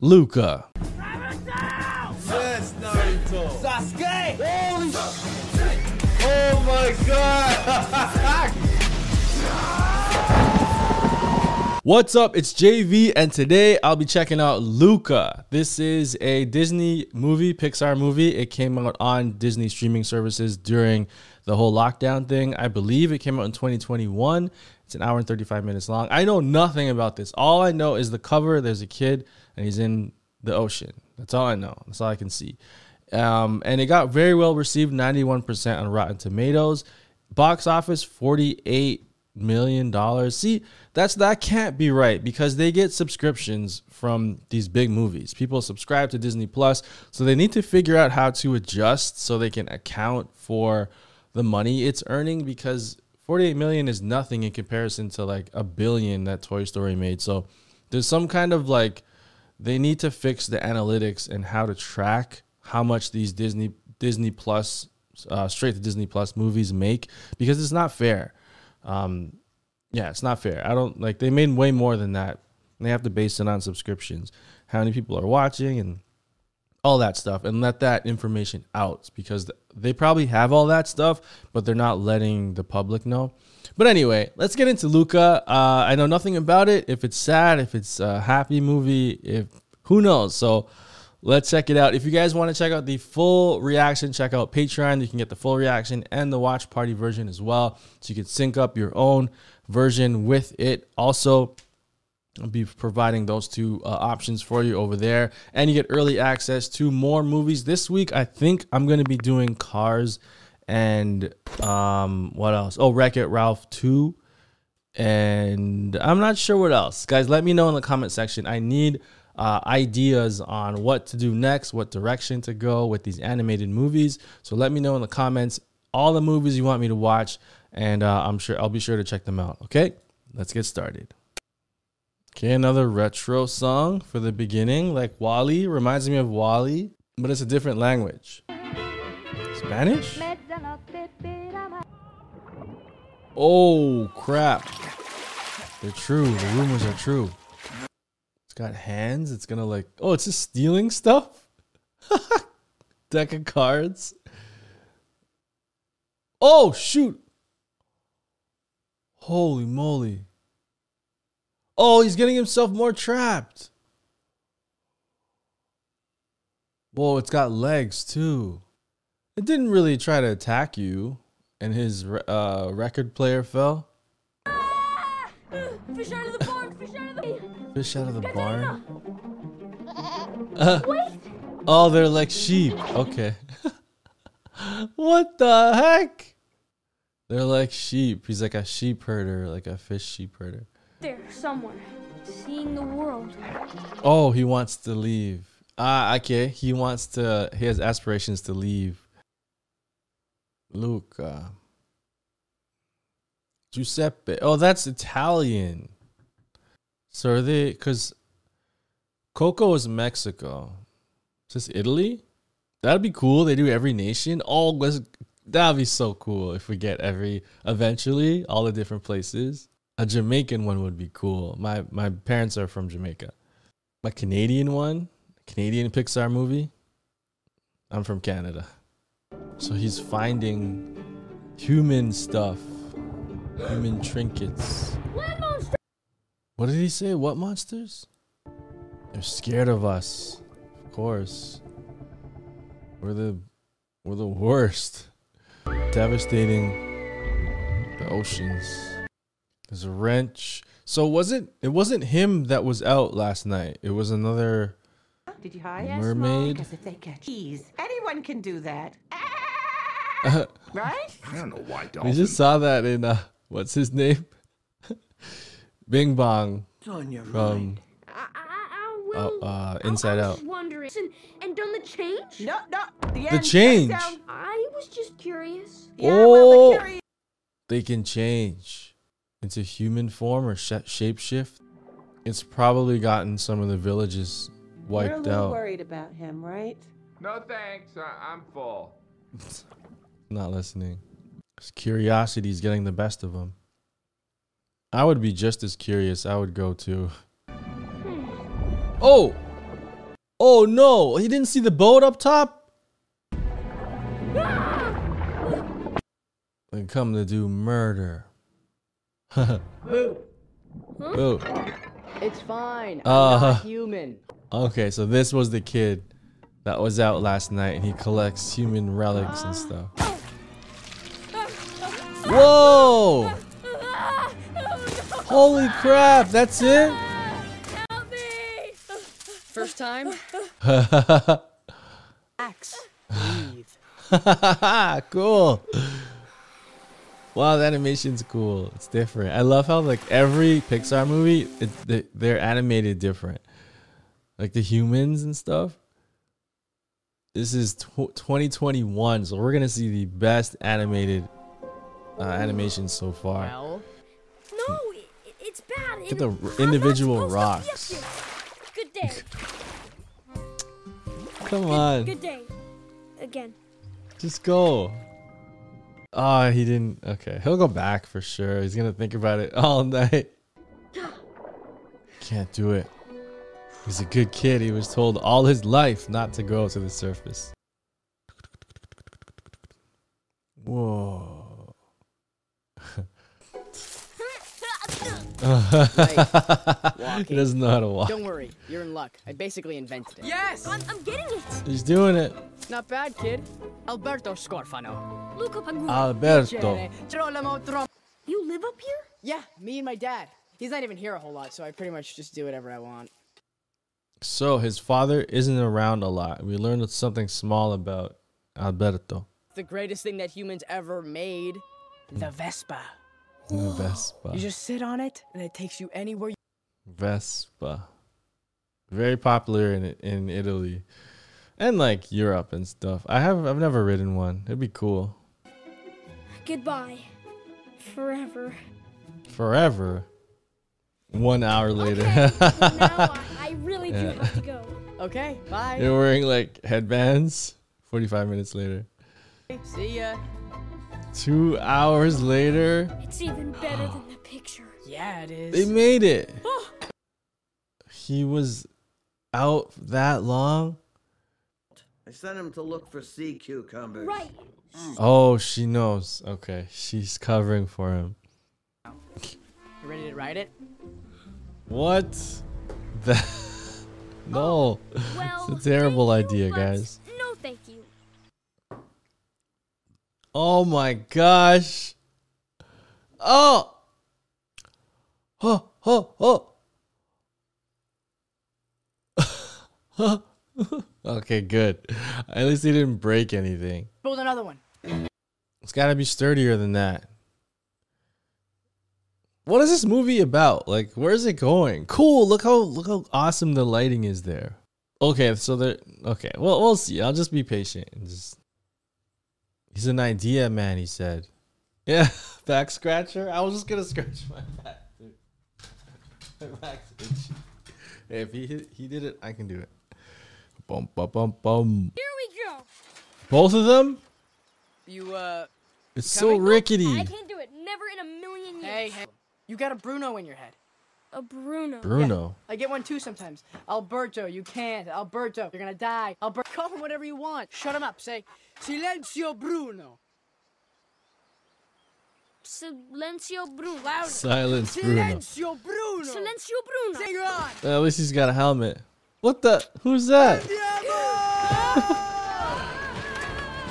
Luca. Sasuke. Holy Oh my god. What's up? It's JV, and today I'll be checking out Luca. This is a Disney movie, Pixar movie. It came out on Disney streaming services during the whole lockdown thing. I believe it came out in 2021. It's an hour and 35 minutes long. I know nothing about this. All I know is the cover. There's a kid, and he's in the ocean. That's all I know. That's all I can see. Um, and it got very well received 91% on Rotten Tomatoes. Box office 48 million dollars. See, that's that can't be right because they get subscriptions from these big movies. People subscribe to Disney Plus, so they need to figure out how to adjust so they can account for the money it's earning because 48 million is nothing in comparison to like a billion that Toy Story made. So there's some kind of like they need to fix the analytics and how to track how much these Disney Disney Plus uh, straight to Disney Plus movies make because it's not fair. Um, yeah, it's not fair. I don't like they made way more than that. They have to base it on subscriptions, how many people are watching, and all that stuff, and let that information out because they probably have all that stuff, but they're not letting the public know. But anyway, let's get into Luca. Uh, I know nothing about it. If it's sad, if it's a happy movie, if who knows. So let's check it out. If you guys want to check out the full reaction, check out Patreon. You can get the full reaction and the watch party version as well. So you can sync up your own version with it. Also, I'll be providing those two uh, options for you over there. And you get early access to more movies. This week, I think I'm going to be doing Cars and um, what else? Oh, Wreck It Ralph 2. And I'm not sure what else. Guys, let me know in the comment section. I need uh, ideas on what to do next, what direction to go with these animated movies. So let me know in the comments all the movies you want me to watch, and uh, I'm sure I'll be sure to check them out. Okay, let's get started. Okay, another retro song for the beginning, like WALL-E reminds me of WALL-E, but it's a different language. Spanish? Oh crap! They're true. The rumors are true It's got hands. It's gonna like, oh, it's just stealing stuff. Deck of cards. Oh shoot! Holy moly! Oh, he's getting himself more trapped. Whoa, it's got legs too. It didn't really try to attack you, and his uh, record player fell. Ah! Fish out of the barn. Fish out of the barn? Uh, oh, they're like sheep. Okay. what the heck? They're like sheep. He's like a sheep herder, like a fish sheep herder. There, somewhere, seeing the world. Oh, he wants to leave. Ah, okay. He wants to. He has aspirations to leave. Luca. Giuseppe. Oh, that's Italian. So are they? Because Coco is Mexico. Is this Italy? That'd be cool. They do every nation. Oh, that'd be so cool if we get every eventually all the different places. A Jamaican one would be cool. My my parents are from Jamaica. My Canadian one, Canadian Pixar movie. I'm from Canada. So he's finding human stuff, human trinkets. What did he say? What monsters? They're scared of us. Of course. We're the we're the worst. Devastating the oceans. There's a wrench. So was it it wasn't him that was out last night. It was another Did you hide? Mermaid. Because if they catch cheese, anyone can do that. right? I don't know why We just saw that in uh what's his name? Bing Bong on your from mind. I, I, I will. uh, uh, Inside I, I Out. was wondering, and, and done the change? No, no. The, The change. I was just curious. Yeah, well, Oh. the curious. They can change into human form or sh- shapeshift. It's probably gotten some of the villages You're a wiped little out. worried about him, right? No thanks, I- I'm full. Not listening. His curiosity is getting the best of him. I would be just as curious. I would go too. Hmm. Oh! Oh no, he didn't see the boat up top? Ah! They come to do murder. Boo. Oh, It's fine. I'm Uh, not human. okay, so this was the kid that was out last night and he collects human relics and stuff. Whoa! Holy crap, that's it? Help me! First time. Relax. Breathe. cool. Wow, the animation's cool. It's different. I love how like every Pixar movie, it, they, they're animated different. Like the humans and stuff. This is tw 2021, so we're gonna see the best animated uh, animation so far. Well, No, i it's bad. Look at the I'm individual supposed to be up rocks. Good day. Come on, Good day. Again. just go. Oh, he didn't. Okay, he'll go back for sure. He's gonna think about it all night. Can't do it. He's a good kid. He was told all his life not to go to the surface. Whoa. he doesn't know how to walk. don't worry. You're in luck. I basically invented it. Yes. I'm, I'm getting it. He's doing it. Not bad, kid. Alberto Scorfano. Luca Paguro. Alberto. Trolamo trom- you live up here? Yeah, me and my dad. He's not even here a whole lot, so I pretty much just do whatever I want. So his father isn't around a lot. We learned something small about Alberto. The greatest thing that humans ever made. The Vespa. The Vespa. You just sit on it, and it takes you anywhere. You- Vespa. Very popular in in Italy and like Europe and stuff. I have I've never ridden one. It'd be cool. Goodbye. Forever. Forever. One hour later. Okay, now I, I really do Yeah. have to go. okay, bye. You're wearing like headbands. 45 minutes later. See ya. Two hours later. It's even better than the picture. Yeah, it is. They made it. He was out that long. I sent him to look for sea cucumbers. Right. Oh, she knows. Okay, she's covering for him. You ready to ride it? What? That no. Well, It's a terrible idea, guys. No, thank you. Oh my gosh. Oh. Oh, oh, oh. Okay, good. At least he didn't break anything. Build another one. It's got to be sturdier than that. What is this movie about? Like, where's it going? Cool. Look how look how awesome the lighting is there. Okay, so there. Okay, well, we'll see. I'll just be patient and just. He's an idea man. He said. Yeah, back scratcher. I was just gonna scratch my back. Dude. My back's itchy. Hey, if he he did it, I can do it. Bum bum bum bum. Here we go. Both of them. You, uh, It's so Coming? rickety. I can't do it. Never in a million years. hey, hey. You got a Bruno in your head. A Bruno. Bruno. I get one too sometimes. Alberto, you can't. Alberto, you're gonna die. Alberto, call him whatever you want. Shut him up. Say, Silenzio Bruno. Silencio Bruno. Louder. Silence Bruno. Silenzio Bruno. Silencio Bruno. Say you're on. At least he's got a helmet. What the? Who's that?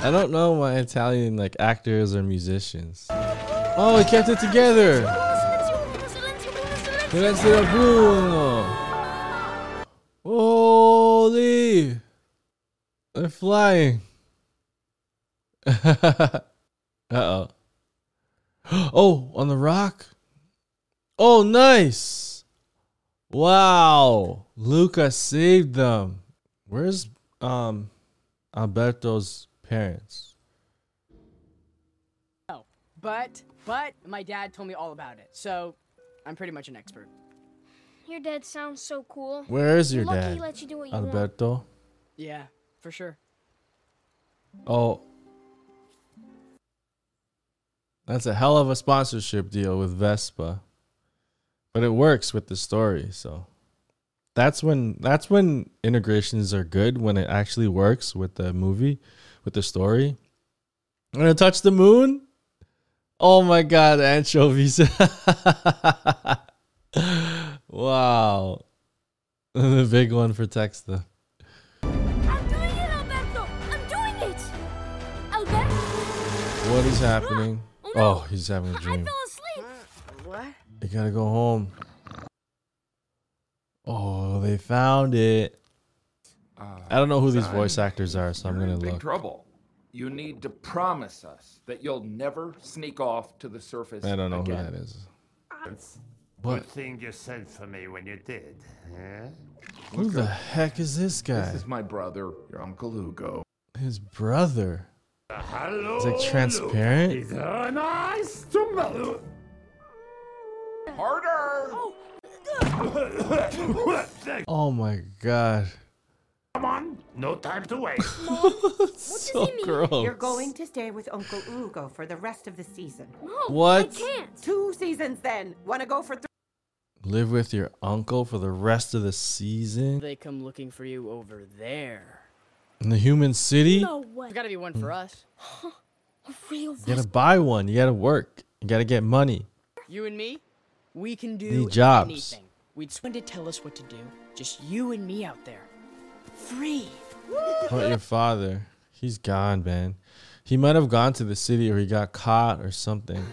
I don't know my Italian like actors or musicians. Oh, he kept it together. Silencio Bruno. Silencio Silenzio Bruno. Holy! They're flying. uh oh. Oh, on the rock. Oh, nice. Wow. Luca saved them. Where's um Alberto's parents? No, but but my dad told me all about it, so I'm pretty much an expert. Your dad sounds so cool. Where is your Lucky dad? he lets you do what you want. Alberto. Yeah, for sure. Oh. That's a hell of a sponsorship deal with Vespa. But it works with the story, so That's when that's when integrations are good when it actually works with the movie, with the story. I'm gonna touch the moon. Oh my god, anchovies. wow. the big one for Texta. I'm doing it, Alberto. I'm doing it. Alberto. What is happening? Oh, no. Oh, he's having a dream. Fell asleep. What? You gotta go home. Oh, they found it. Uh, I don't know who these voice actors are, so I'm gonna in big look. trouble. You need to promise us that you'll never sneak off to the surface. I don't know who that is. Good What? thing you sent for me when you did. Who the heck is this guy? This is my brother, your Uncle Ugo. His brother. Hello. It's like transparent. It's uh, nice to meet you. Harder! Oh my god. Come on, no time to wait. so he mean? gross. You're going to stay with Uncle Ugo for the rest of the season. No, What? I can't. Two seasons then. Want to go for three? Live with your uncle for the rest of the season They come looking for you over there. in the human city. No way. There's gotta be one for hmm. us. A real You gotta buy one. You gotta work. You gotta get money. You and me, we can do Need jobs. anything. We'd swing to tell us what to do. Just you and me out there. Free. How about your father? He's gone, man. He might have gone to the city or he got caught or something.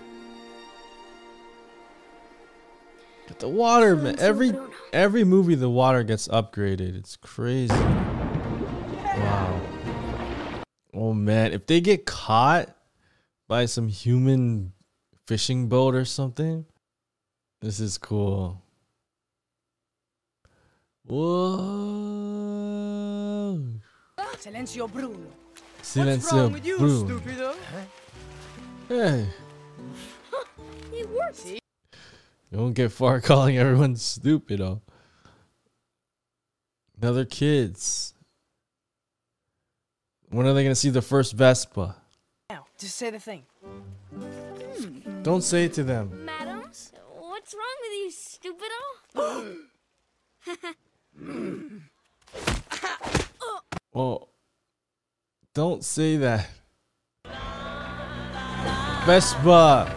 But the water, man. Every every movie, the water gets upgraded. It's crazy. Wow. Oh man, if they get caught by some human fishing boat or something, this is cool. Whoa. Silencio Bruno. What's Silencio, wrong with you, Bruno. stupido? Hey, It worked. you won't get far calling everyone stupid, oh. Another kids. When are they gonna see the first Vespa? Now, just say the thing. Don't say it to them. Hmm. Oh, don't say that. Vespa.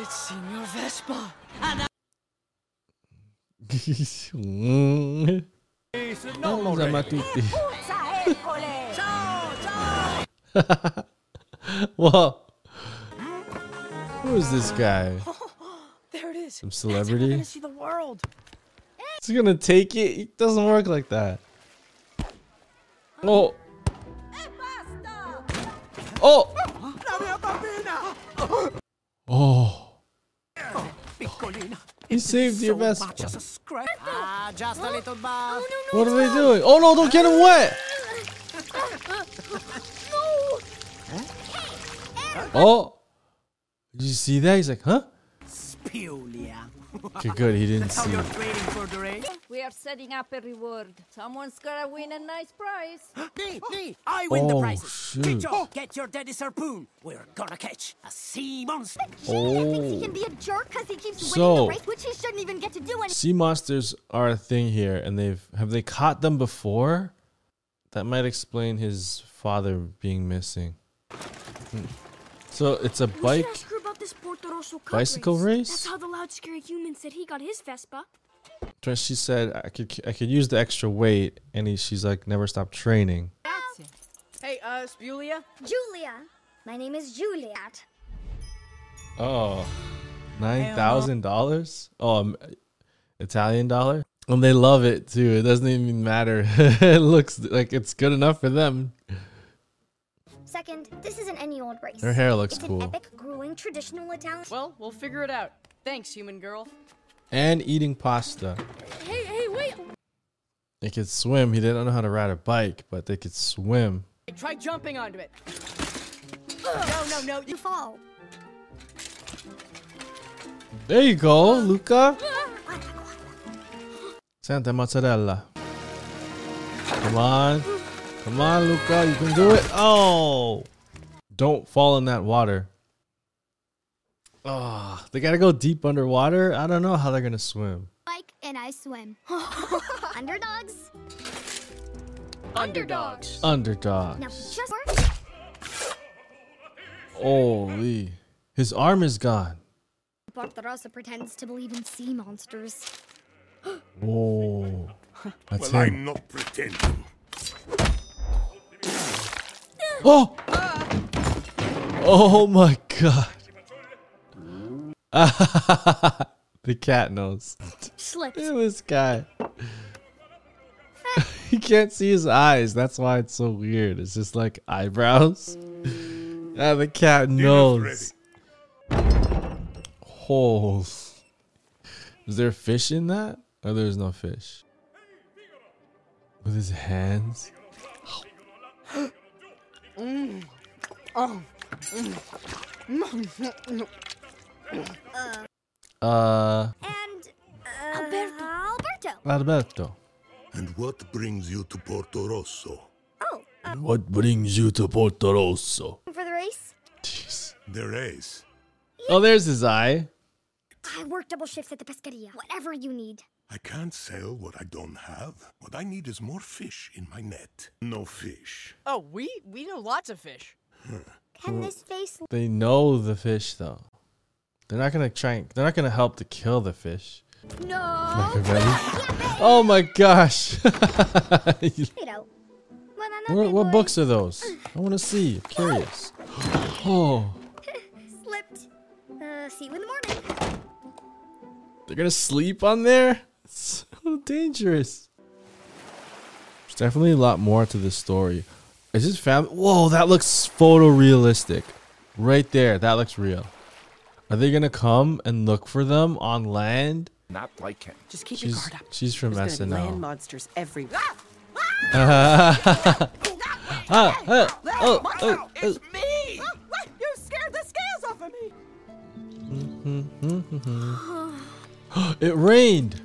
It's Senor Vespa. Scusa, ma tutti. Whoa. Who is this guy? There it is. Some That's how celebrity? gonna see the world. Is he gonna take it? It doesn't work like that. Oh. Oh. Oh. He saved your best. Ah, just a little buff. No, no, What are they doing? Oh no, don't get him wet. Oh. Did you see that? He's like, huh? Pulia. Okay, good. He didn't see. it. Waiting for the race. We are setting up a reward. Someone's gonna win a nice prize. Me, me, I win the Oh, prizes. shoot. Victor, get your daddy's harpoon. We're gonna catch a sea monster. Junior thinks he Oh. can be a jerk because he keeps winning the race, which he shouldn't even get to do. And Sea monsters are a thing here, and they've have they caught them before? That might explain his father being missing. Hmm. So it's a bike. Ask her about this Portorosso Cup Bicycle race? That's how the loud, scary human said he got his Vespa. When She said I could I could use the extra weight, and he, she's like never stop training. Hey, uh, Spulia? Julia. My name is Juliet. Oh, nine thousand dollars? Oh, um, Italian dollar. And they love it too. It doesn't even matter. it looks like it's good enough for them. Second, this isn't any old race. Her hair looks it's cool. an epic, grueling, traditional Italian. Well, we'll figure it out. Thanks, human girl. And eating pasta. Hey, hey, wait! They could swim. He didn't know how to ride a bike, but they could swim. Hey, try jumping onto it. No, no, no. You Fall. There you go, Luca. Santa mozzarella. Come on. Come on, Luca. You can do it. Oh. Don't fall in that water. Oh, they got to go deep underwater. I don't know how they're going to swim. and I swim. Underdogs? Underdogs. Underdog. Now just Holy. His arm is gone. Barbarossa pretends to believe in sea monsters. Whoa. That's Well, him. I'm not pretending. Oh! Oh my god. the cat knows. Slipped. Look at this guy. he can't see his eyes. That's why it's so weird. It's just like eyebrows. Ah, the cat knows. Oh. Is there fish in that? Or there's no fish? With his hands? Uh, And uh, Alberto. Alberto. Alberto. And what brings you to Portorosso? Oh, uh, What brings you to Portorosso? for the race? Jeez. The race. Oh, there's his eye. I work double shifts at the pescaria. Whatever you need. I can't sell what I don't have. What I need is more fish in my net. No fish. Oh, we we know lots of fish. Can this face They know the fish though. They're not gonna try. and- They're not gonna help to kill the fish. No. Machiavelli. Oh my gosh! You know. Banana what, what books are those? I want to see. I'm curious. Oh, Slipped. Uh, see you in the morning. they're gonna sleep on there. So dangerous. There's definitely a lot more to this story. Is this family? Whoa, that looks photorealistic. Right there, that looks real. Are they gonna come and look for them on land? Not like him. Just keep your guard up. she's from There's gonna land monsters everywhere. Ah, ah, oh, oh, oh. me! You scared the scales off of me! It rained.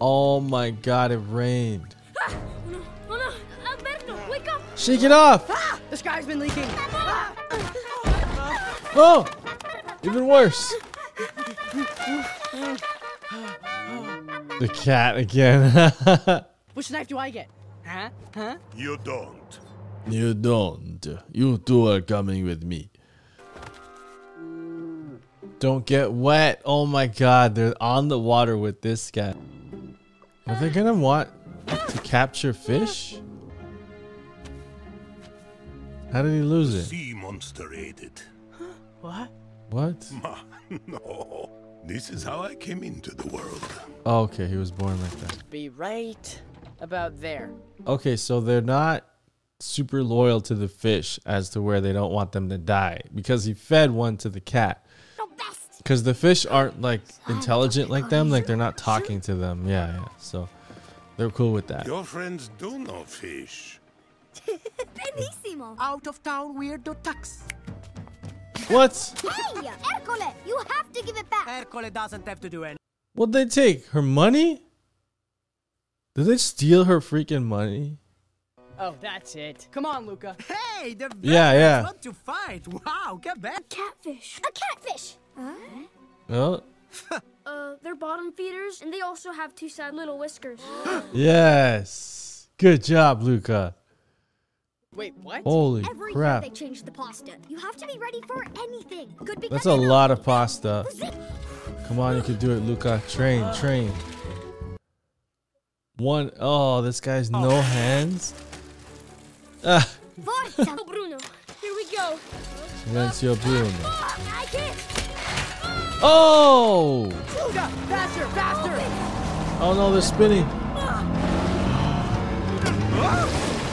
Oh my god, it rained. Oh no, Alberto, wake up! Shake it off. Ah, the sky's been leaking. Oh, even worse. The cat again. Which knife do I get? Huh? Huh? You don't. you don't. You two are coming with me. Don't get wet. Oh my god, they're on the water with this guy. Are they gonna want to capture fish? How did he lose it? Sea monster ate it. What? What? Ma, no. This is how I came into the world. Oh, okay, he was born like that. Be right about there. Okay, so they're not super loyal to the fish as to where they don't want them to die because he fed one to the cat. No best. Because the fish aren't like intelligent like them, like they're not talking to them. Yeah, yeah. So they're cool with that. Your friends do know fish. Benissimo. Out of town weirdo tax. What? Hey, Ercole, you have to give it back. Hercule doesn't have to do anything. What'd they take? Her money? Did they steal her freaking money? Oh, that's it. Come on, Luca. Hey, the Yeah, veterans yeah. want to fight. Wow, get back. Catfish. A catfish. Oh, Uh, they're bottom feeders, and they also have two sad little whiskers. yes. Good job, Luca. Wait, what? Holy Every crap. year they change the pasta. You have to be ready for anything. Could be That's a lot of pasta. Come on, you can do it, Luca. Train, train. One oh, this guy's no hands. Ah, Forza, Bruno. Here we go. Silencio Bruno. I can't. Oh! Luca, faster, faster! Oh no, they're spinning.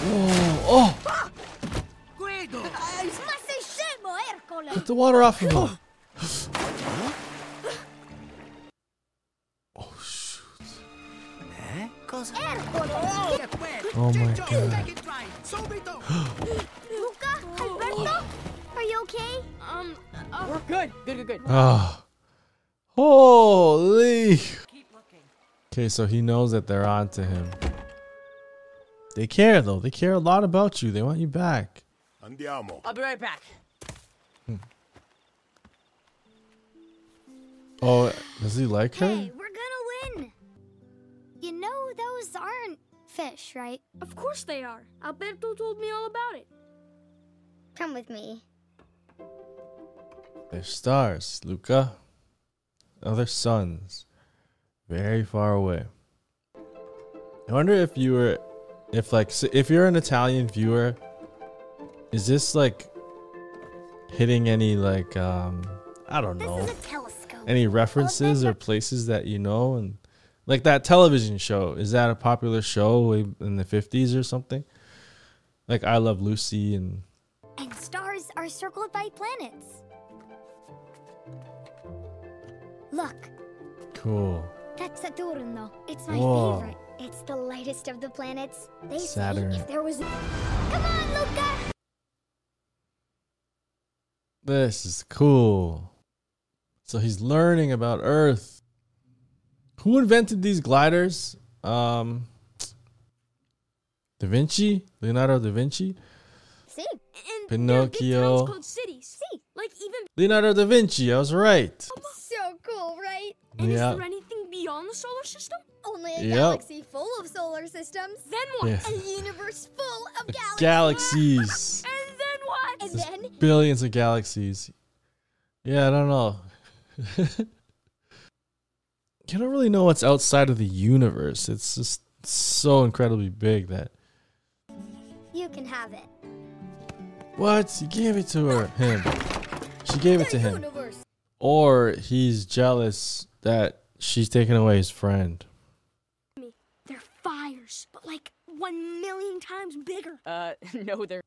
Whoa, oh! Guido. Ma sei scemo, Ercole. Get the water off of him. Oh shoot. Eh? Cosa? Ercole. Get. Oh my God. Take it right. Subito. Luca, Alberto, are you okay? Um, We're good. Good, good, good. Ah. Holy. Okay, so he knows that they're on to him. They care though. They care a lot about you. They want you back. Andiamo. I'll be right back. Hmm. Oh, does he like her? Hey, we're gonna win. You know those aren't fish, right? Of course they are. Alberto told me all about it. Come with me. They're stars, Luca. Other suns. Very far away. I wonder if you were if like if you're an Italian viewer, is this like hitting any like um I don't know This is a telescope. any references or places that you know and like that television show is that a popular show in the 50s or something like i love lucy and And stars are circled by planets. Look, cool that's Saturno. It's my Whoa. favorite. It's the lightest of the planets. They Saturn. if there was. Come on, Luca! this is cool so he's learning about earth who invented these gliders um da vinci leonardo da vinci See? And Pinocchio. There are big towns called cities. See? Like even. leonardo da vinci i was right So cool, right? And Yeah. is there anything beyond the solar system? Only a Yep. galaxy full of solar systems. Then what? Yeah. A universe full of galaxies. galaxies And then what? And There's then billions of galaxies. Yeah, I don't know. you don't really know what's outside of the universe. It's just so incredibly big that you can have it. what? You gave it to her, him. She gave it to The him. Or he's jealous that she's taking away his friend. They're fires, but like one million times bigger. Uh, no, they're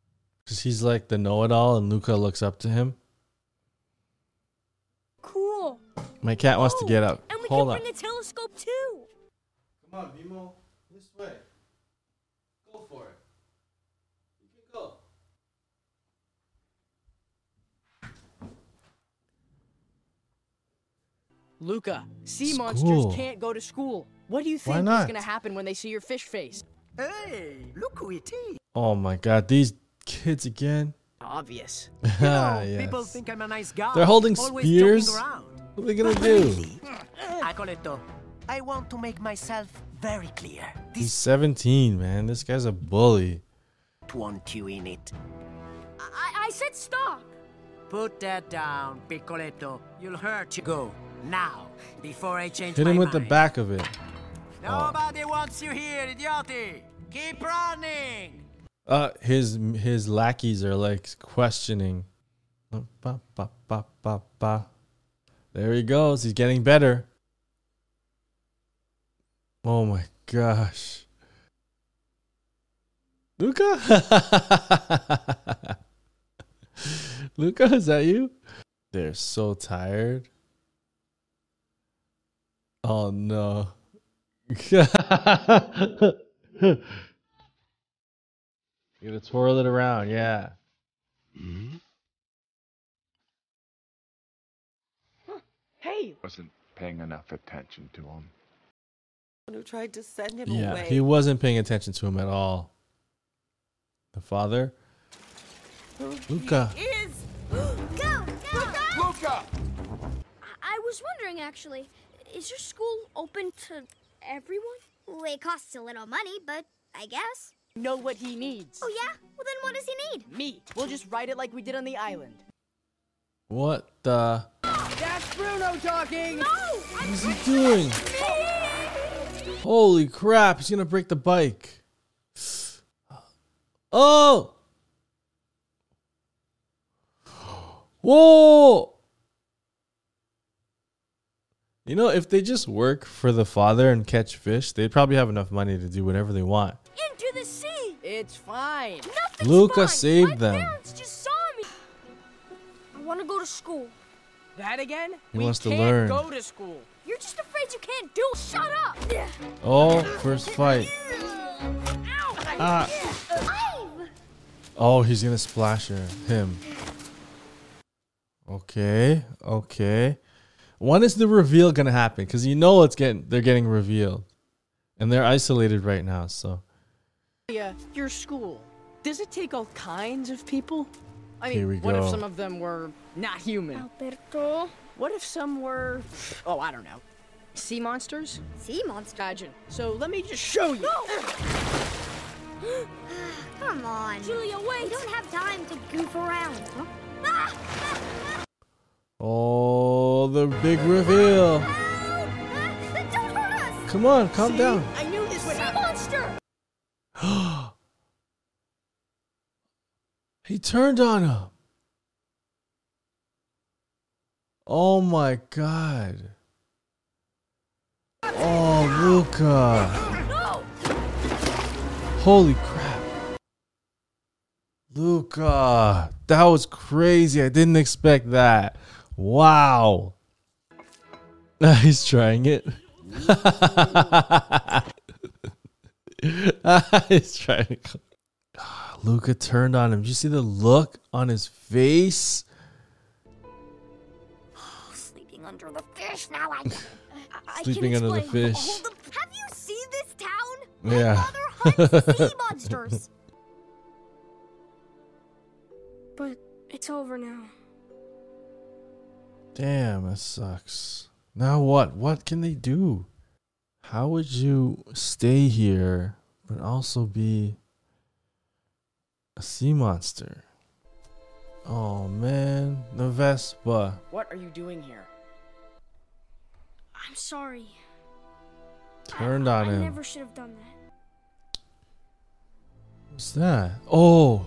Cause he's like the know-it-all, and Luca looks up to him. Cool. My cat wants to get up. And we Hold can on. bring the telescope too. Come on, Vimo. This way. Go for it. You can go. Luca. Sea It's monsters can't go to school. What do you think is gonna happen when they see your fish face? Hey, look who it is. Oh my god, these kids again. Obvious. You know, Yes. people think I'm a nice guy. They're holding always spears? What are they gonna do? really, Acoleto, I want to make myself very clear. He's 17, man. This guy's a bully. want you in it. I, I said stop. Put that down, Piccoletto. You'll hurt you. Go, now, before I change Hit my him with the back of it. Nobody wants you here, idioti! Keep running! Uh, his his lackeys are like questioning. Ba, ba, ba, ba, ba. There he goes. He's getting better. Oh my gosh. Luca? Luca, is that you? They're so tired. Oh no. You gotta twirl it around, yeah. Hmm. Hey, Wasn't paying enough attention to him. who tried to send him Yeah, away. he wasn't paying attention to him at all. The father? Luca. Is go go Luca! I was wondering actually, is your school open to everyone? Well, it costs a little money, but I guess. know what he needs. Oh yeah? Well then, what does he need? Me. We'll just write it like we did on the island. What the? That's Bruno talking. No! What is he doing? Holy crap, he's gonna break the bike. Oh! Whoa! You know, if they just work for the father and catch fish, they'd probably have enough money to do whatever they want. Into the sea! It's fine. Nothing's Luca fine. saved My them. parents just saw me. I want to go to school. That again? He we wants to can't learn. go to school. You're just afraid you can't do it. Shut up! Oh, first fight. Ow! Ah. Oh, he's gonna splash her. Him. Okay. Okay. When is the reveal gonna happen? Because you know it's getting they're getting revealed, and they're isolated right now. So Yeah, your school. Does it take all kinds of people? I Here mean, we what if some of them were not human? Alberto, What if some were, oh, I don't know, sea monsters? Sea monster? Imagine. So let me just show you. No! Come on. Julia, wait. We don't have time to goof around. Huh? Ah! Oh, the big reveal. Don't hurt us! Come on, calm See? down. I knew this would Sea happen. monster! he turned on him. Oh my god. Oh, Luca. No! Holy crap. Luca. That was crazy. I didn't expect that. Wow. He's trying it. He's trying to. Luca turned on him. Did you see the look on his face? Sleeping under the fish now. I, I, I Sleeping under the fish. Hold. Have you seen this town? Yeah. Hunts sea monsters. But it's over now. Damn, that sucks. Now what? What can they do? How would you stay here but also be a sea monster? Oh man, the Vespa. What are you doing here? I'm sorry. Turned on I him. never should have done that. What's that? Oh,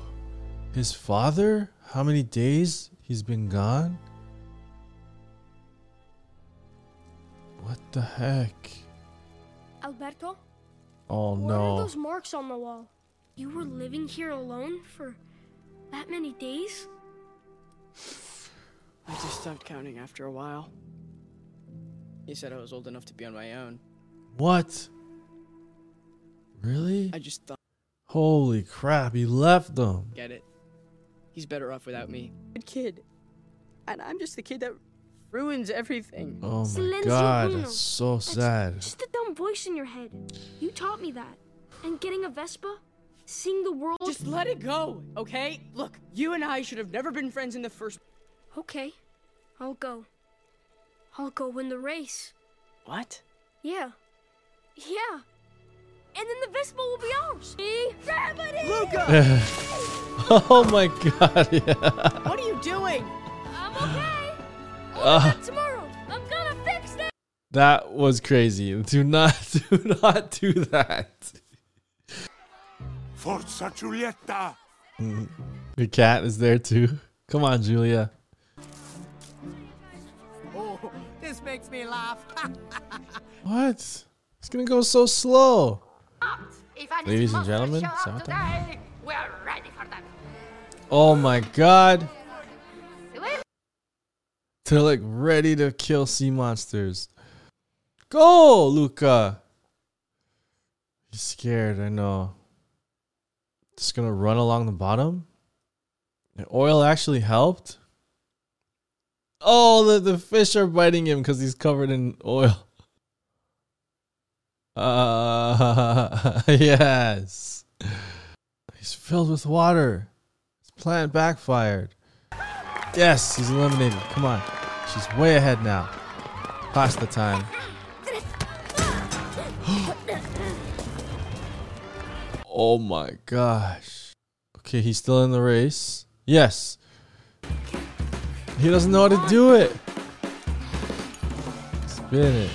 his father? How many days he's been gone? What the heck? Alberto? Oh What are no. those marks on the wall? You were living here alone for that many days? I just stopped counting after a while. He said I was old enough to be on my own. What? Really? I just thought, Holy crap, he left them. get it. He's better off without me. Good kid. And I'm just the kid that ruins everything. Oh my Silencio god, that's so That's sad. Just a dumb voice in your head. You taught me that. And getting a Vespa, seeing the world. Just let it go, okay? Look, you and I should have never been friends in the first. Okay, I'll go. I'll go win the race. What? Yeah. Yeah. And then the Vespa will be ours. See? Gravity! Luca! oh my god, yeah. what are you doing? I'm okay. I'll Uh. tomorrow. I'm gonna fix it. That was crazy. Do not do not do that. Forza Giulietta! The cat is there too. Come on, Julia. Oh, this makes me laugh. What? It's gonna go so slow. Ladies and gentlemen, Samantha. We're ready for them. Oh my god. They're like ready to kill sea monsters. Go, Luca. He's scared, I know. Just gonna run along the bottom. The oil actually helped. Oh, the, the fish are biting him because he's covered in oil. Uh, yes. He's filled with water. His plan backfired. Yes, he's eliminated. Come on. She's way ahead now. Past the time. oh my gosh. Okay, he's still in the race. Yes. He doesn't know how to do it. Spin it.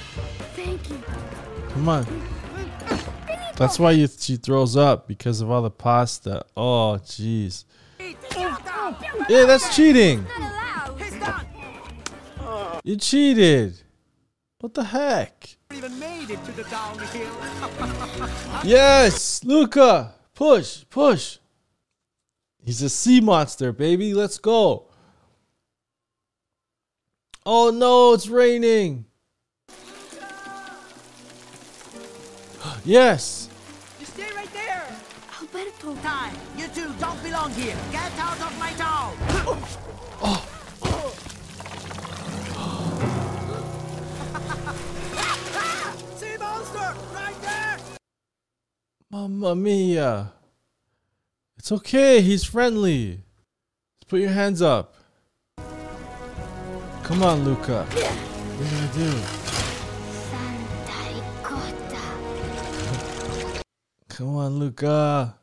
Come on. That's why you, she throws up because of all the pasta. Oh, jeez. Yeah, that's cheating. You cheated. What the heck? Even made it to the downhill. Yes, Luca. Push, push. He's a sea monster, baby. Let's go. Oh no, it's raining. Yes. Alberto. Time. You two don't belong here. Get out of my town. Sea monster, right there. Mamma mia. It's okay. He's friendly. Just put your hands up. Come on, Luca. What are you gonna do? Come on, Luca.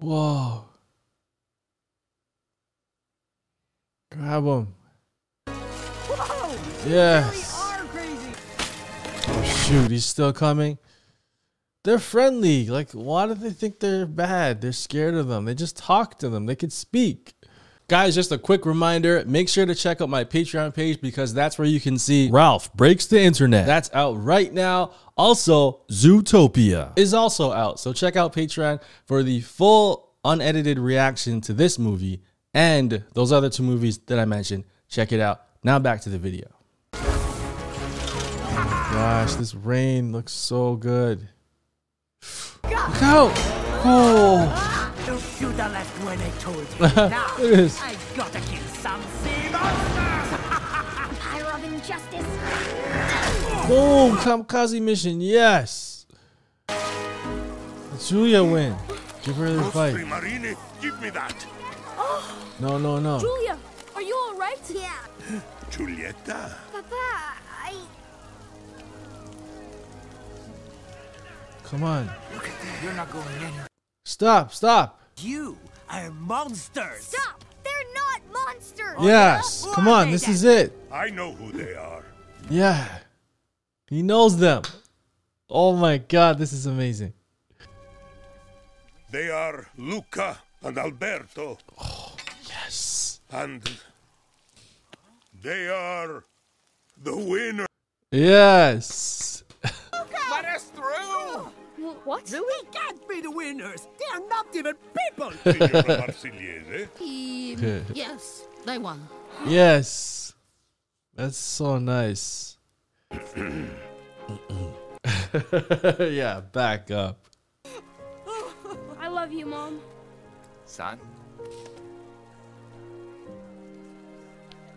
Whoa. Grab him. Yes. Oh, shoot, he's still coming. They're friendly. Like, why do they think they're bad? They're scared of them. They just talk to them. They can speak. Guys, just a quick reminder make sure to check out my Patreon page because that's where you can see Ralph Breaks the Internet. That's out right now. Also, Zootopia is also out. So check out Patreon for the full unedited reaction to this movie and those other two movies that I mentioned. Check it out. Now back to the video. Gosh, this rain looks so good. Look out! Oh! You should have left when I told you. Now, at this. I gotta kill some sea monsters! Pyre of injustice. Boom! Kamikaze mission, yes! Julia win. Give her the fight. Marini, give me that. No, no, no. Julia, are you all right? Yeah. Giulietta. Papa, I. Come on. You're not going anywhere. Stop, stop. You are monsters! Stop! They're not monsters! Yes. Come on, this is it. I know who they are. Yeah. He knows them. Oh my god, this is amazing. They are Luca and Alberto. Oh, yes. And they are the winner. Yes. Let us through! What? We can't be the winners! They are not even people! Signora Marsigliese. yes, they won. Yes. That's so nice. yeah, back up. I love you, Mom. Son,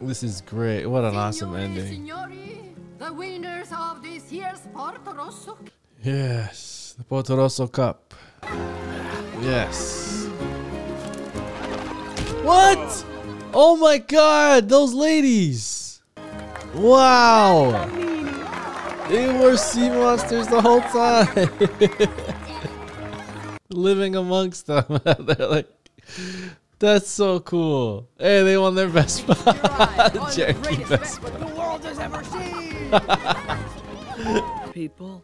This is great. What an awesome ending. Signori, the winners of this year's Portorosso Yes. The Portorosso Cup. Yes. What? Oh my god, those ladies. Wow. They were sea monsters the whole time. Living amongst them. They're like, that's so cool. Hey, they won their best spot. Cherokee best spot. the world has ever seen! People,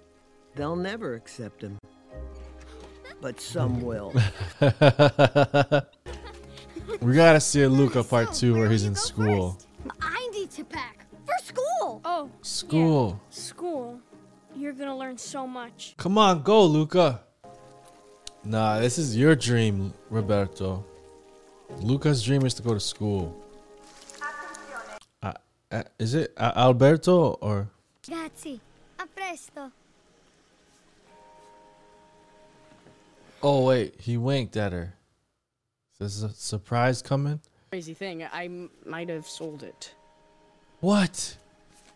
they'll never accept him. But some will. we gotta see a Luca part two where he's in school. I need to pack for school. Oh, School. school. You're gonna learn so much. Come on, go, Luca. Nah, this is your dream, Roberto. Luca's dream is to go to school. Uh, uh, is it uh, Alberto or? Grazie. A presto. Oh wait, he winked at her. There's a surprise coming. Crazy thing, I m- might have sold it. What?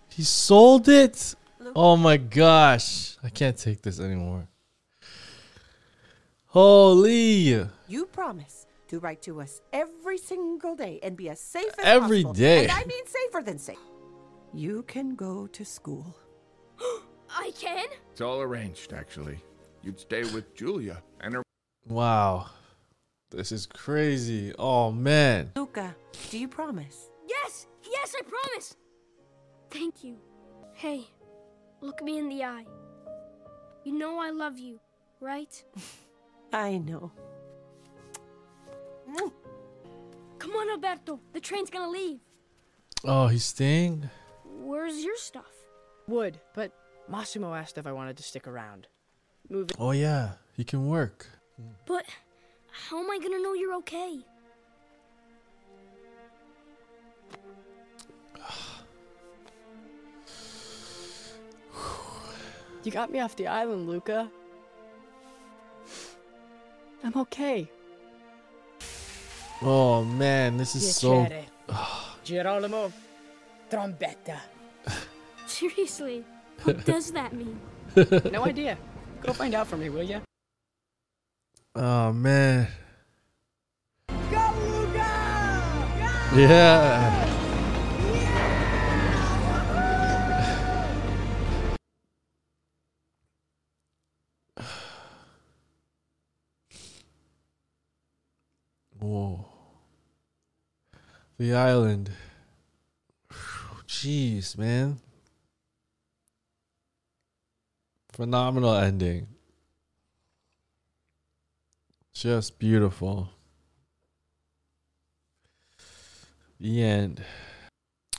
He sold it? Oh my gosh! I can't take this anymore. Holy! You promise to write to us every single day and be as safe as Every possible. day. And I mean safer than safe. You can go to school. I can? it's all arranged, actually. You'd stay with Julia and her. Wow, this is crazy. Oh man. Luca, do you promise? Yes, yes, I promise. Thank you. Hey, look me in the eye. You know I love you, right? I know. Mm. Come on, Alberto. The train's gonna leave. Oh, he's staying. Where's your stuff? Wood, but Massimo asked if I wanted to stick around. Move it. Oh yeah, he can work. But how am I gonna know you're okay? You got me off the island, Luca. I'm okay. Oh man, this is so. Piacere. Girolamo, trombetta. Seriously, what does that mean? No idea. Go find out for me, will you? Oh man. Go, Luca! Go! Yeah. Whoa. The island. Jeez, man. Phenomenal ending. Just beautiful. The end.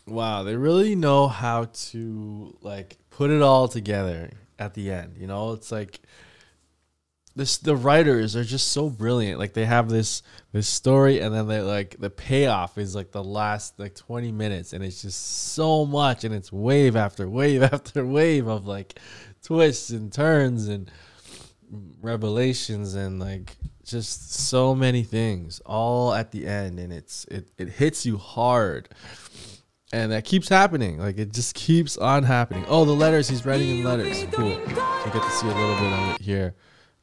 Wow, they really know how to like put it all together at the end. You know, it's like this the writers are just so brilliant. Like they have this this story and then they like the payoff is like the last like 20 minutes and it's just so much and it's wave after wave after wave of like twists and turns and revelations and like just so many things all at the end and it's it, it hits you hard. And that keeps happening. Like it just keeps on happening. Oh the letters. He's writing in letters. Cool. You get to see a little bit of it here.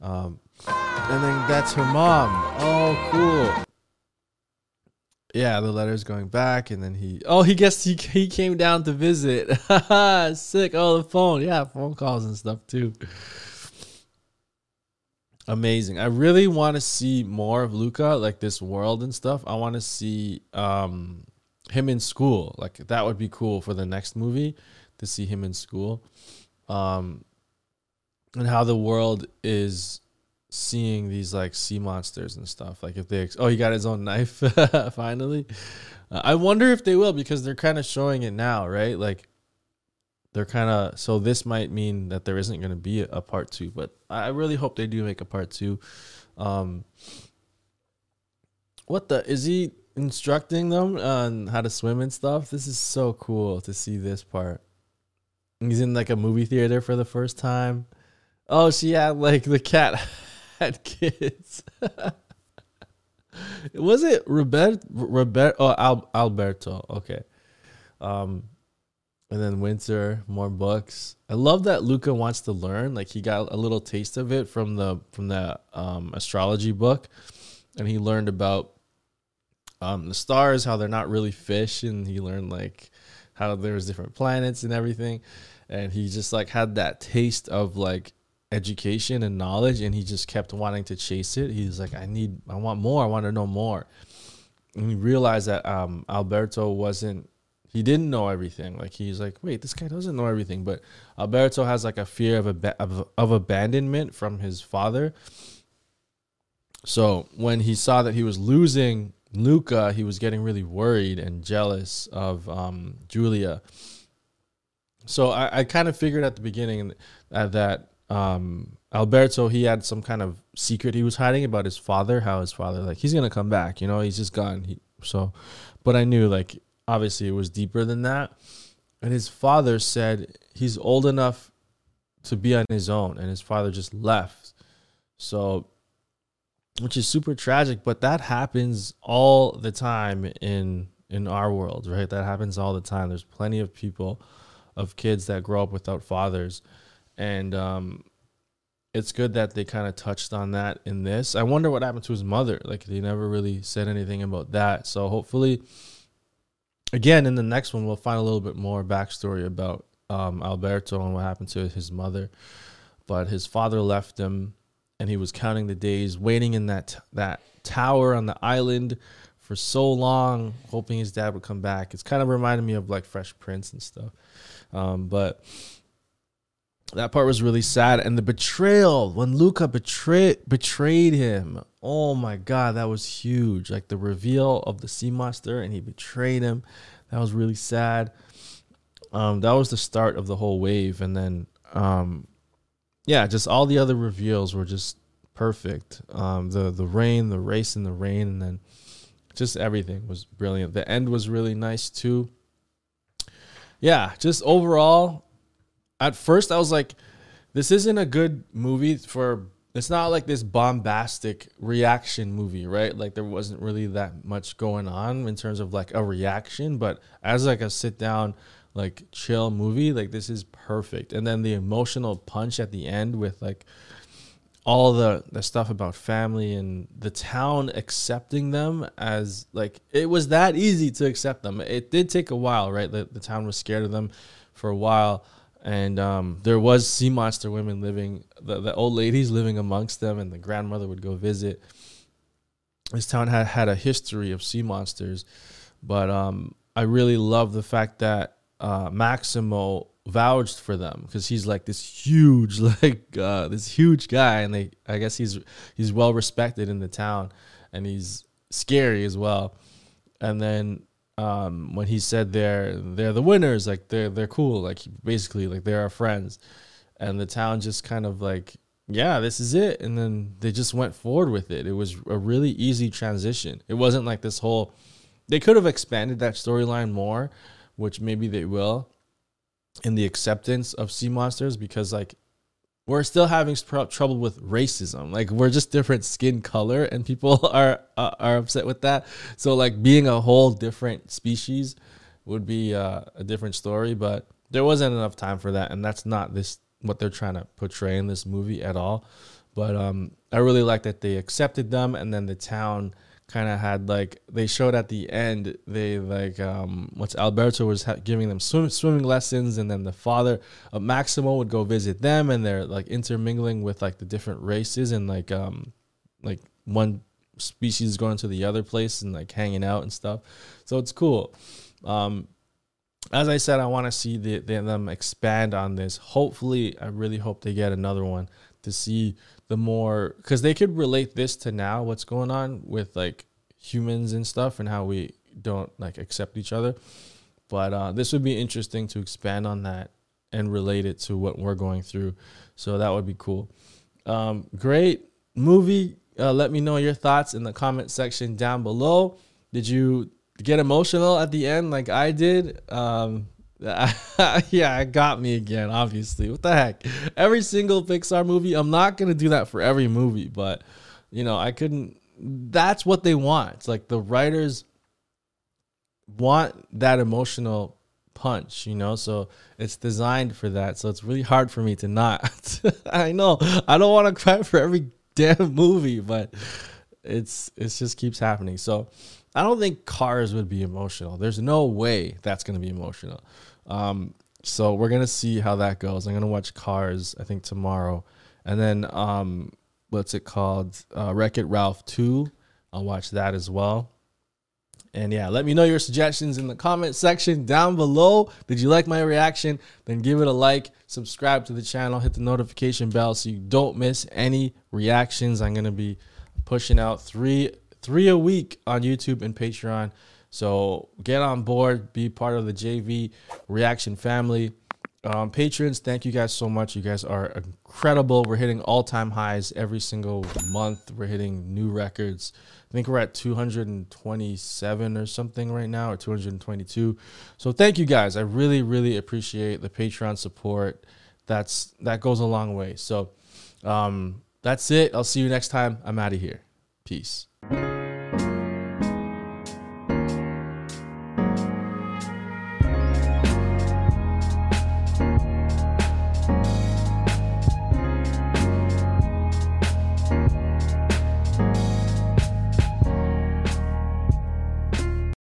Um, and then that's her mom. Oh cool yeah the letters going back and then he oh he guess he, he came down to visit sick oh the phone yeah phone calls and stuff too amazing. I really want to see more of Luca, like this world and stuff. I want to see um him in school. Like that would be cool for the next movie to see him in school. Um and how the world is seeing these like sea monsters and stuff. Like if they oh, he got his own knife finally. Uh, I wonder if they will because they're kind of showing it now, right? Like they're kind of so this might mean that there isn't going to be a, a, part two but i really hope they do make a part two um what the is he instructing them on how to swim and stuff this is so cool to see this part he's in like a movie theater for the first time oh she had like the cat had kids. Was it robert robert oh Al, alberto okay. Um and then winter more books. I love that luca wants to learn like he got a little taste of it from the from the um, astrology book. And he learned about um, the stars how they're not really fish and he learned like how there's different planets and everything. And he just like had that taste of like education and knowledge and he just kept wanting to chase it he's like i need i want more i want to know more and he realized that um, alberto wasn't he didn't know everything. Like he's like, wait, this guy doesn't know everything. But Alberto has like a fear of ab- of, of abandonment from his father. So when he saw that he was losing Luca, he was getting really worried and jealous of um, Julia. So I, I kind of figured at the beginning that, that um, Alberto he had some kind of secret he was hiding about his father. How his father like he's gonna come back, you know, he's just gone. He, so, but I knew like obviously it was deeper than that. And his father said he's old enough to be on his own, and his father just left. So, which is super tragic, but that happens all the time in in our world, right? That happens all the time. There's plenty of people, of kids that grow up without fathers, and um, it's good that they kind of touched on that in this. I wonder what happened to his mother. Like they never really said anything about that. So hopefully again, in the next one, we'll find a little bit more backstory about um, Alberto and what happened to his mother. But his father left him, and he was counting the days, waiting in that that tower on the island for so long, hoping his dad would come back. It's kind of reminded me of like Fresh Prince and stuff. Um, but that part was really sad, and the betrayal when Luca betrayed betrayed him. Oh my god, that was huge! Like the reveal of the sea monster, and he betrayed him. That was really sad. Um, that was the start of the whole wave, and then um, yeah, just all the other reveals were just perfect. Um, the the rain, the race in the rain, and then just everything was brilliant. The end was really nice too. Yeah, just overall, at first I was like, this isn't a good movie for. It's not like this bombastic reaction movie, right? Like there wasn't really that much going on in terms of like a reaction, but as like a sit down, like chill movie, like this is perfect. And then the emotional punch at the end with like all the the stuff about family and the town accepting them as like it was that easy to accept them. It did take a while, right? The the town was scared of them for a while and um, there was sea monster women living the, the old ladies living amongst them and the grandmother would go visit this town had had a history of sea monsters, but um, I really love the fact that uh, Maximo vouched for them because he's like this huge, like uh, this huge guy, and they I guess he's he's well respected in the town, and he's scary as well. And then um, when he said they're they're the winners, like they're they're cool, like basically like they're our friends, and the town just kind of like yeah, this is it, and then they just went forward with it. It was a really easy transition. It wasn't like this whole. They could have expanded that storyline more, which maybe they will, in the acceptance of sea monsters because like we're still having trouble with racism. Like we're just different skin color, and people are uh, are upset with that. So like being a whole different species would be uh, a different story. But there wasn't enough time for that, and that's not this what they're trying to portray in this movie at all. But um, I really like that they accepted them, and then the town kind of had like they showed at the end they like um what's Alberto was ha- giving them swim, swimming lessons and then the father of Maximo would go visit them and they're like intermingling with like the different races and like um like one species going to the other place and like hanging out and stuff. So it's cool. Um as I said I want to see the, the, them expand on this. Hopefully I really hope they get another one to see the more because they could relate this to now what's going on with like humans and stuff and how we don't like accept each other. But uh, this would be interesting to expand on that and relate it to what we're going through. So that would be cool. Um, great movie. Uh, let me know your thoughts in the comment section down below. Did you get emotional at the end like i did? Um, yeah, it got me again, obviously. What the heck? Every single Pixar movie, I'm not going to do that for every movie, but you know, I couldn't that's what they want. It's like the writers want that emotional punch, you know? So it's designed for that. So it's really hard for me to not. I know. I don't want to cry for every damn movie, but it's it just keeps happening. So I don't think Cars would be emotional. There's no way that's going to be emotional. Um, so we're gonna see how that goes. I'm gonna watch Cars, I think tomorrow, and then um, what's it called? Uh, Wreck It Ralph two. I'll watch that as well. And yeah, let me know your suggestions in the comment section down below. Did you like my reaction? Then give it a like, subscribe to the channel, hit the notification bell so you don't miss any reactions. I'm gonna be pushing out three three a week on YouTube and Patreon. So get on board, be part of the JV reaction family. Um, patrons, thank you guys so much. You guys are incredible. We're hitting all time highs every single month. We're hitting new records. I think we're at 227 or something right now, or 222. So thank you guys. I really, really appreciate the Patreon support. That's that goes a long way. So um, that's it. I'll see you next time. I'm out of here. Peace.